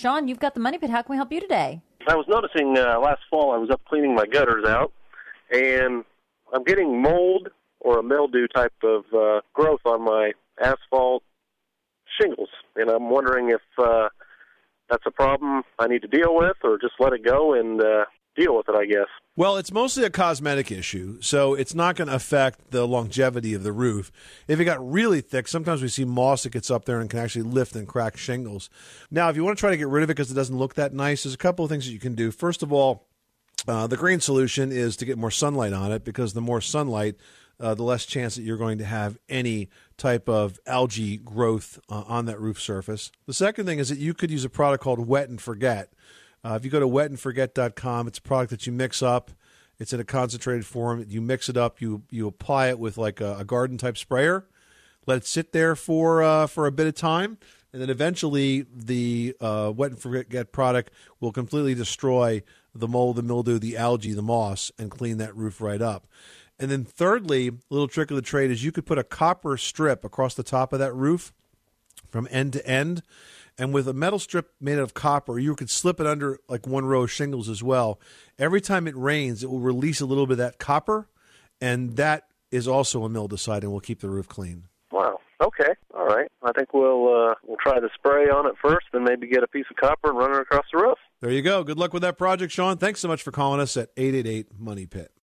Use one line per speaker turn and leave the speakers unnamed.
Sean, you've got the money pit. How can we help you today?
I was noticing uh, last fall I was up cleaning my gutters out, and I'm getting mold or a mildew type of uh, growth on my asphalt shingles, and I'm wondering if uh, that's a problem I need to deal with, or just let it go and uh, deal with it. I guess.
Well, it's mostly a cosmetic issue, so it's not going to affect the longevity of the roof. If it got really thick, sometimes we see moss that gets up there and can actually lift and crack shingles. Now, if you want to try to get rid of it because it doesn't look that nice, there's a couple of things that you can do. First of all, uh, the green solution is to get more sunlight on it because the more sunlight, uh, the less chance that you're going to have any type of algae growth uh, on that roof surface. The second thing is that you could use a product called Wet and Forget. Uh, if you go to wetandforget.com, it's a product that you mix up. It's in a concentrated form. You mix it up. You you apply it with like a, a garden type sprayer. Let it sit there for uh, for a bit of time, and then eventually the uh, wet and forget product will completely destroy the mold, the mildew, the algae, the moss, and clean that roof right up. And then thirdly, a little trick of the trade is you could put a copper strip across the top of that roof from end to end. And with a metal strip made out of copper, you could slip it under like one row of shingles as well. Every time it rains, it will release a little bit of that copper, and that is also a mildewcide and will keep the roof clean.
Wow. Okay. All right. I think we'll uh, we'll try the spray on it first, then maybe get a piece of copper and run it across the roof.
There you go. Good luck with that project, Sean. Thanks so much for calling us at 888 Money Pit.